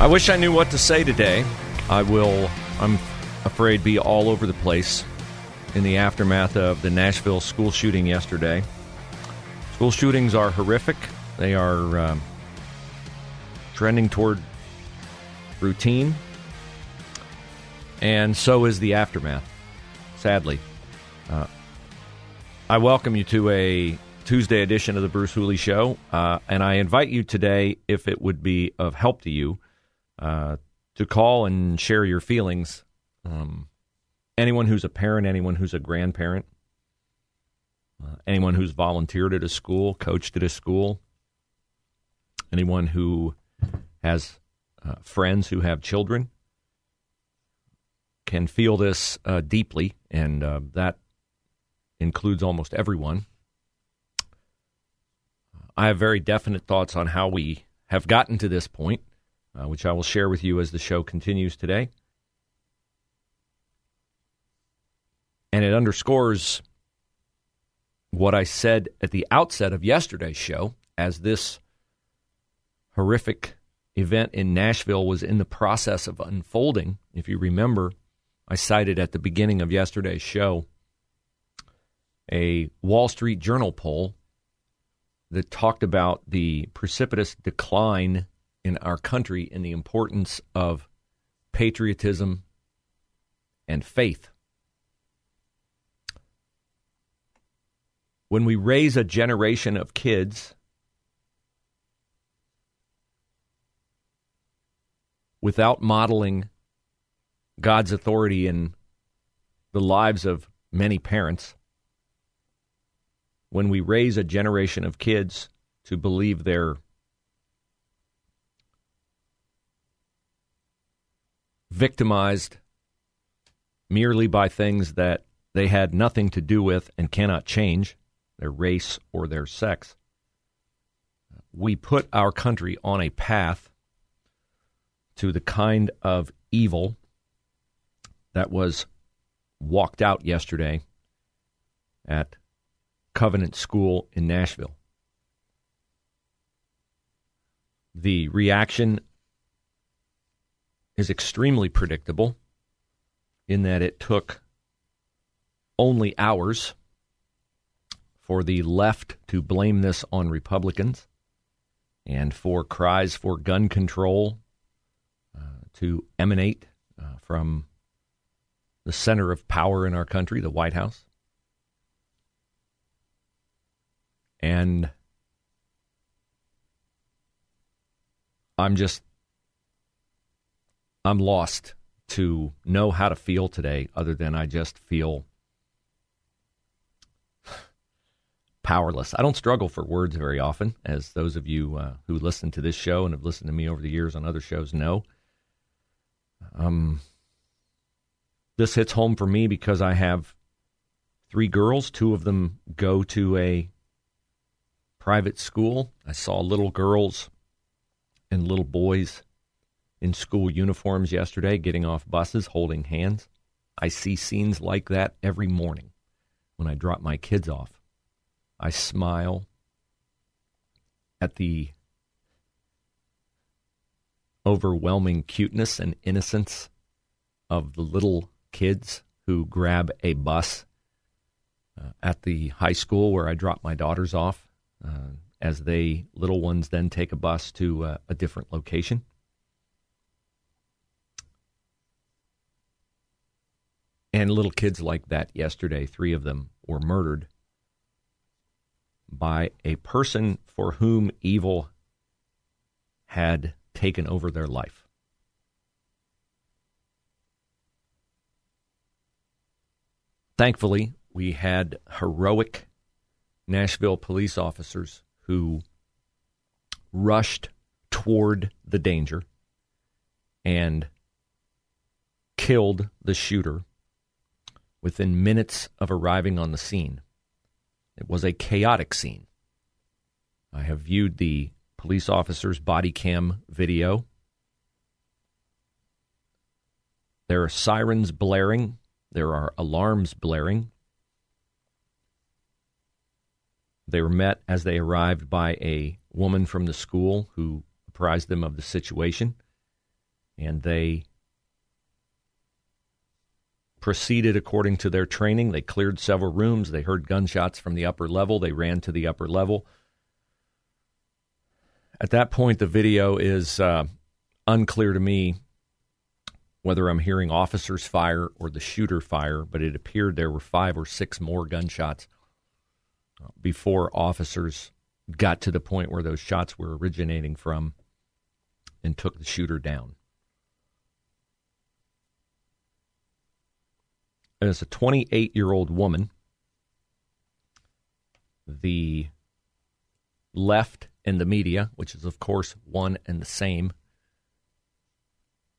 I wish I knew what to say today. I will, I'm afraid, be all over the place in the aftermath of the Nashville school shooting yesterday. School shootings are horrific. They are um, trending toward routine. And so is the aftermath, sadly. Uh, I welcome you to a Tuesday edition of the Bruce Hooley Show. Uh, and I invite you today, if it would be of help to you, uh, to call and share your feelings. Um, anyone who's a parent, anyone who's a grandparent, uh, anyone who's volunteered at a school, coached at a school, anyone who has uh, friends who have children can feel this uh, deeply, and uh, that includes almost everyone. I have very definite thoughts on how we have gotten to this point uh, which I will share with you as the show continues today. And it underscores what I said at the outset of yesterday's show as this horrific event in Nashville was in the process of unfolding. If you remember, I cited at the beginning of yesterday's show a Wall Street Journal poll that talked about the precipitous decline in our country in the importance of patriotism and faith. When we raise a generation of kids without modeling God's authority in the lives of many parents, when we raise a generation of kids to believe they're victimized merely by things that they had nothing to do with and cannot change their race or their sex. We put our country on a path to the kind of evil that was walked out yesterday at Covenant School in Nashville. The reaction is extremely predictable in that it took only hours for the left to blame this on Republicans and for cries for gun control uh, to emanate uh, from the center of power in our country, the White House. And I'm just I'm lost to know how to feel today other than I just feel powerless. I don't struggle for words very often, as those of you uh, who listen to this show and have listened to me over the years on other shows know. Um, this hits home for me because I have three girls. Two of them go to a private school. I saw little girls and little boys in school uniforms yesterday, getting off buses, holding hands. I see scenes like that every morning when I drop my kids off. I smile at the overwhelming cuteness and innocence of the little kids who grab a bus uh, at the high school where I drop my daughters off, uh, as they little ones then take a bus to uh, a different location. And little kids like that yesterday, three of them were murdered by a person for whom evil had taken over their life. Thankfully, we had heroic Nashville police officers who rushed toward the danger and killed the shooter within minutes of arriving on the scene. It was a chaotic scene. I have viewed the police officer's body cam video. There are sirens blaring, there are alarms blaring. They were met as they arrived by a woman from the school who apprised them of the situation, and they proceeded according to their training. They cleared several rooms. They heard gunshots from the upper level. They ran to the upper level. At that point, the video is uh, unclear to me whether I'm hearing officers fire or the shooter fire, but it appeared there were five or six more gunshots before officers got to the point where those shots were originating from and took the shooter down. As a 28 year old woman. The left and the media, which is, of course, one and the same,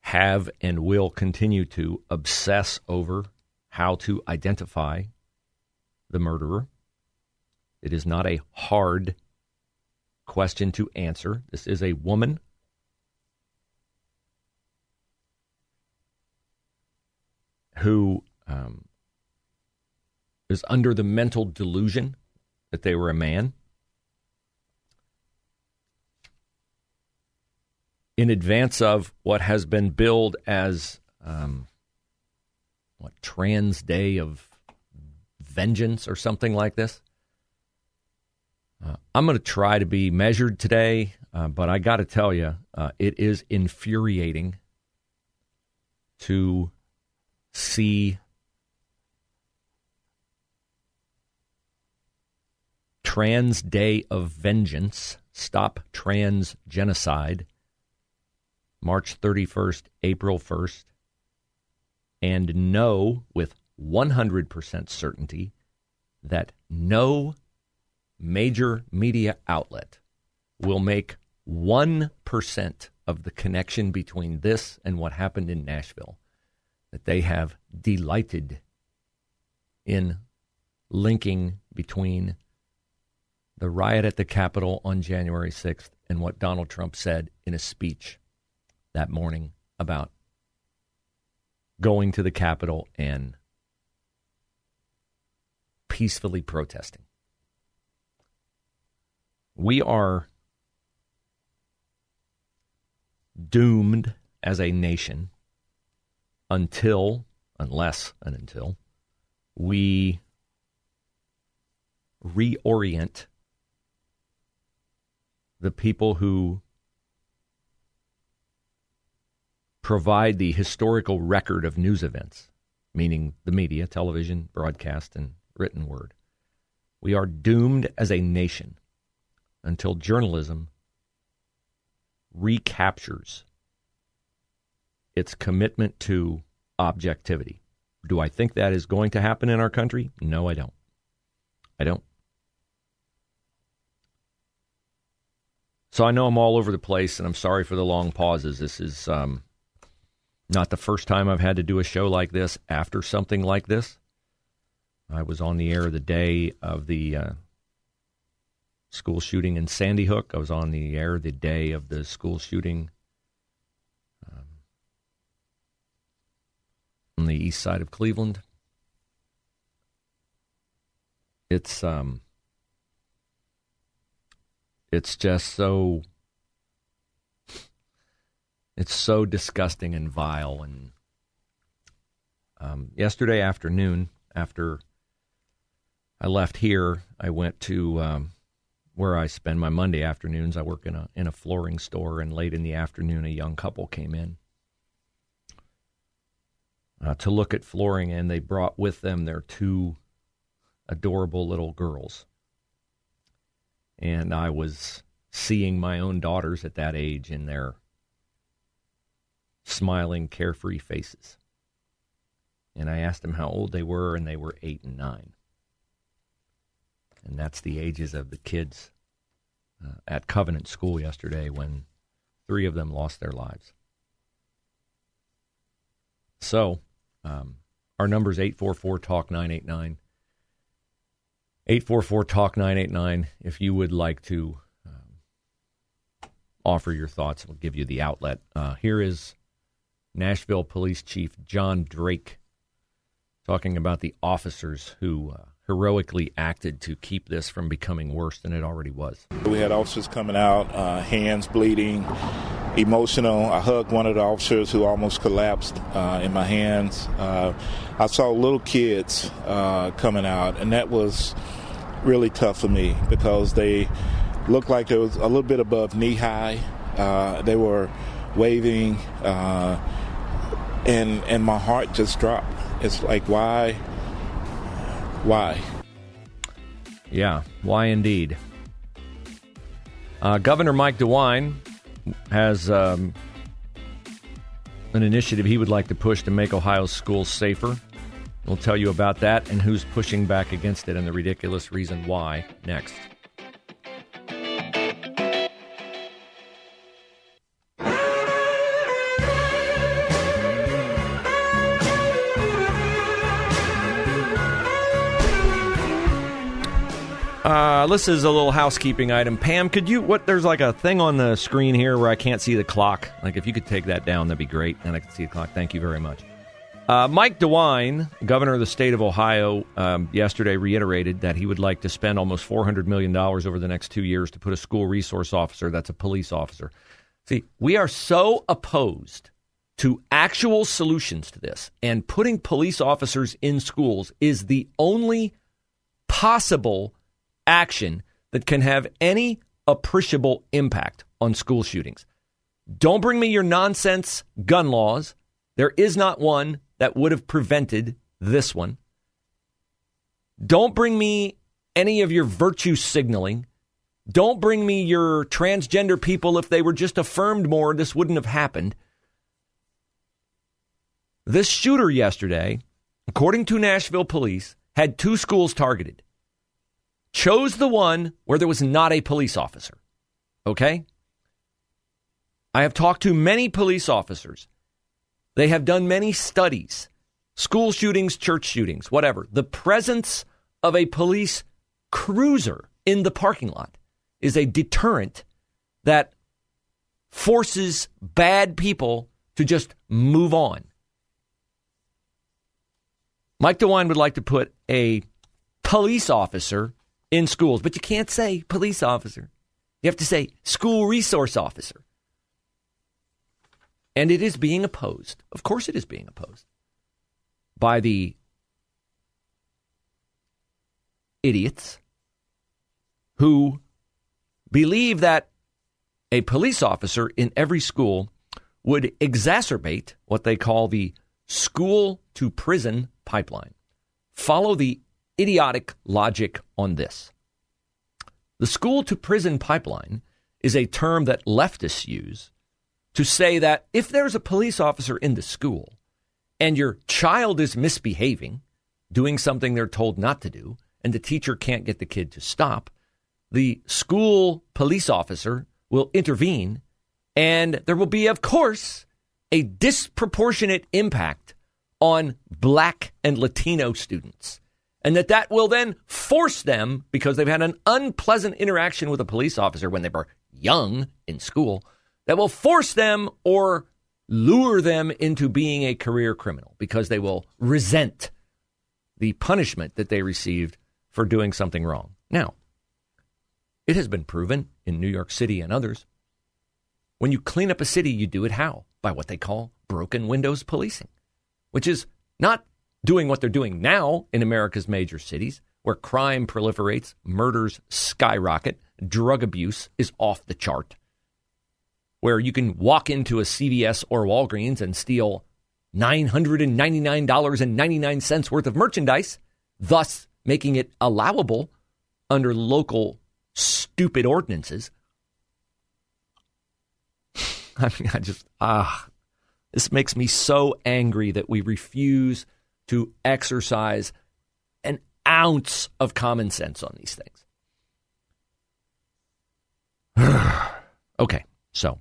have and will continue to obsess over how to identify the murderer. It is not a hard question to answer. This is a woman who um, is under the mental delusion that they were a man. In advance of what has been billed as um, what Trans Day of Vengeance or something like this. Uh, I'm going to try to be measured today, uh, but I got to tell you, uh, it is infuriating to see Trans Day of Vengeance, Stop Trans Genocide, March 31st, April 1st, and know with 100% certainty that no major media outlet will make 1% of the connection between this and what happened in Nashville, that they have delighted in linking between the riot at the Capitol on January 6th and what Donald Trump said in a speech that morning about going to the Capitol and peacefully protesting. We are doomed as a nation until, unless and until, we reorient the people who provide the historical record of news events, meaning the media, television, broadcast, and written word. We are doomed as a nation until journalism recaptures its commitment to objectivity. Do I think that is going to happen in our country? No, I don't. I don't. So I know I'm all over the place, and I'm sorry for the long pauses. This is um, not the first time I've had to do a show like this after something like this. I was on the air the day of the uh, school shooting in Sandy Hook. I was on the air the day of the school shooting um, on the east side of Cleveland. It's um, it's just so it's so disgusting and vile. And um, yesterday afternoon, after I left here, I went to um, where I spend my Monday afternoons. I work in a in a flooring store, and late in the afternoon, a young couple came in uh, to look at flooring, and they brought with them their two adorable little girls. And I was seeing my own daughters at that age in their smiling, carefree faces. And I asked them how old they were, and they were eight and nine. And that's the ages of the kids uh, at Covenant School yesterday when three of them lost their lives. So, um, our number is 844 Talk 989. 844 Talk 989 if you would like to um, offer your thoughts. We'll give you the outlet. Uh, here is Nashville Police Chief John Drake talking about the officers who uh, heroically acted to keep this from becoming worse than it already was. We had officers coming out, uh, hands bleeding, emotional. I hugged one of the officers who almost collapsed uh, in my hands. Uh, I saw little kids uh, coming out, and that was really tough for me because they looked like they was a little bit above knee high. Uh, they were waving, uh, and and my heart just dropped. It's like why why? Yeah, why indeed? Uh, Governor Mike DeWine has um, an initiative he would like to push to make Ohio's schools safer. We'll tell you about that and who's pushing back against it and the ridiculous reason why next. Uh, this is a little housekeeping item. Pam, could you what? There's like a thing on the screen here where I can't see the clock. Like if you could take that down, that'd be great, and I can see the clock. Thank you very much. Uh, Mike DeWine, governor of the state of Ohio, um, yesterday reiterated that he would like to spend almost $400 million over the next two years to put a school resource officer, that's a police officer. See, we are so opposed to actual solutions to this, and putting police officers in schools is the only possible action that can have any appreciable impact on school shootings. Don't bring me your nonsense gun laws. There is not one that would have prevented this one. Don't bring me any of your virtue signaling. Don't bring me your transgender people. If they were just affirmed more, this wouldn't have happened. This shooter yesterday, according to Nashville police, had two schools targeted chose the one where there was not a police officer. Okay? I have talked to many police officers. They have done many studies school shootings, church shootings, whatever. The presence of a police cruiser in the parking lot is a deterrent that forces bad people to just move on. Mike DeWine would like to put a police officer in schools, but you can't say police officer. You have to say school resource officer. And it is being opposed. Of course, it is being opposed by the idiots who believe that a police officer in every school would exacerbate what they call the school to prison pipeline. Follow the idiotic logic on this. The school to prison pipeline is a term that leftists use to say that if there's a police officer in the school and your child is misbehaving, doing something they're told not to do, and the teacher can't get the kid to stop, the school police officer will intervene, and there will be, of course, a disproportionate impact on black and Latino students and that that will then force them because they've had an unpleasant interaction with a police officer when they were young in school that will force them or lure them into being a career criminal because they will resent the punishment that they received for doing something wrong. Now, it has been proven in New York City and others when you clean up a city, you do it how? By what they call broken windows policing, which is not doing what they're doing now in America's major cities, where crime proliferates, murders skyrocket, drug abuse is off the chart, where you can walk into a CVS or Walgreens and steal $999.99 worth of merchandise, thus making it allowable under local stupid ordinances. I mean, I just, ah, this makes me so angry that we refuse to exercise an ounce of common sense on these things. okay, so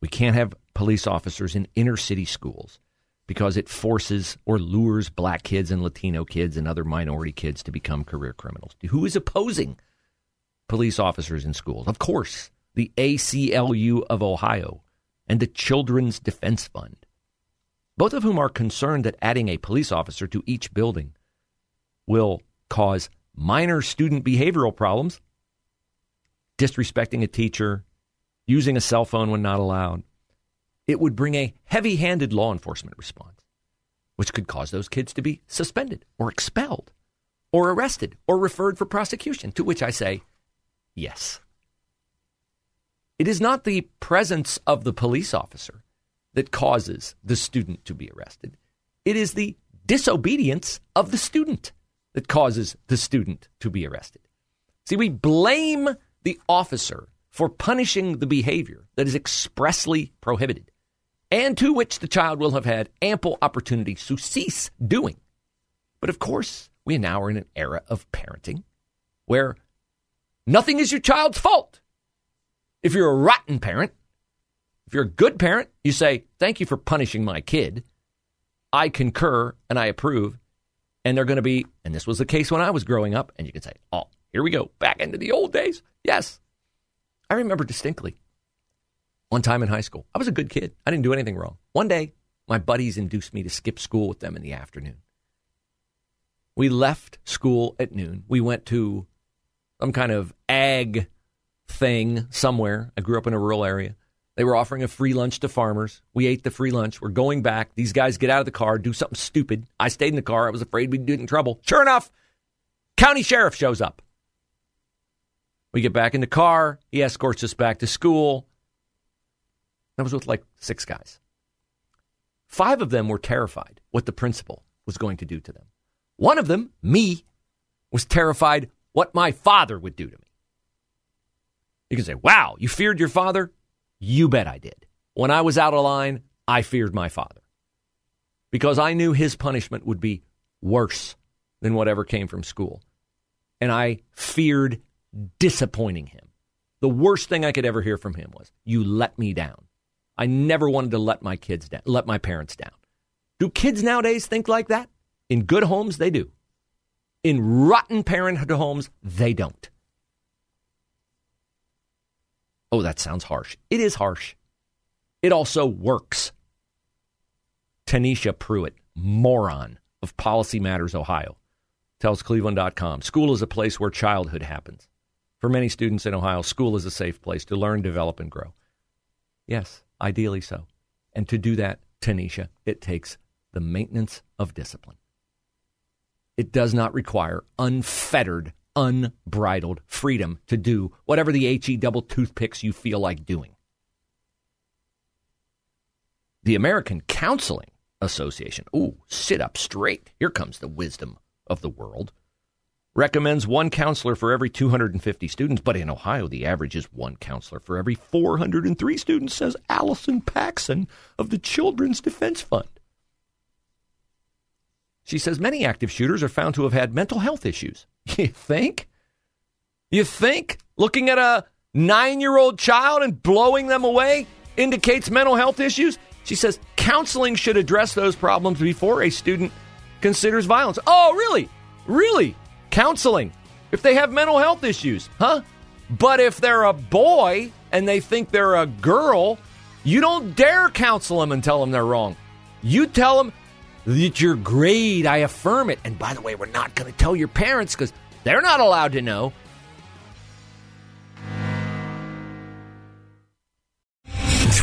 we can't have police officers in inner city schools because it forces or lures black kids and Latino kids and other minority kids to become career criminals. Who is opposing police officers in schools? Of course, the ACLU of Ohio and the Children's Defense Fund, both of whom are concerned that adding a police officer to each building will cause minor student behavioral problems, disrespecting a teacher, using a cell phone when not allowed, it would bring a heavy handed law enforcement response, which could cause those kids to be suspended or expelled or arrested or referred for prosecution. To which I say, yes. It is not the presence of the police officer that causes the student to be arrested, it is the disobedience of the student that causes the student to be arrested. See, we blame the officer for punishing the behavior that is expressly prohibited and to which the child will have had ample opportunity to cease doing. But of course, we now are in an era of parenting where nothing is your child's fault. If you're a rotten parent, if you're a good parent, you say, Thank you for punishing my kid. I concur and I approve. And they're going to be, and this was the case when I was growing up, and you can say, Oh, here we go, back into the old days. Yes. I remember distinctly one time in high school. I was a good kid. I didn't do anything wrong. One day, my buddies induced me to skip school with them in the afternoon. We left school at noon. We went to some kind of ag thing somewhere. I grew up in a rural area. They were offering a free lunch to farmers. We ate the free lunch. We're going back. These guys get out of the car, do something stupid. I stayed in the car. I was afraid we'd get in trouble. Sure enough, county sheriff shows up. We get back in the car. He escorts us back to school. I was with like six guys. Five of them were terrified what the principal was going to do to them. One of them, me, was terrified what my father would do to me. You can say, wow, you feared your father? You bet I did. When I was out of line, I feared my father because I knew his punishment would be worse than whatever came from school. And I feared disappointing him. The worst thing I could ever hear from him was, You let me down. I never wanted to let my kids down, let my parents down. Do kids nowadays think like that? In good homes, they do. In rotten parenthood homes, they don't. Oh, that sounds harsh. It is harsh. It also works. Tanisha Pruitt, moron of Policy Matters Ohio, tells Cleveland.com School is a place where childhood happens. For many students in Ohio, school is a safe place to learn, develop, and grow. Yes, ideally so. And to do that, Tanisha, it takes the maintenance of discipline. It does not require unfettered, unbridled freedom to do whatever the HE double toothpicks you feel like doing. The American Counseling Association, ooh, sit up straight. Here comes the wisdom of the world recommends one counselor for every 250 students, but in Ohio, the average is one counselor for every 403 students, says Allison Paxson of the Children's Defense Fund. She says many active shooters are found to have had mental health issues. You think? You think looking at a nine year old child and blowing them away indicates mental health issues? She says counseling should address those problems before a student considers violence. Oh, really? Really? counseling if they have mental health issues, huh? But if they're a boy and they think they're a girl, you don't dare counsel them and tell them they're wrong. You tell them that you're great, I affirm it. And by the way, we're not going to tell your parents because they're not allowed to know.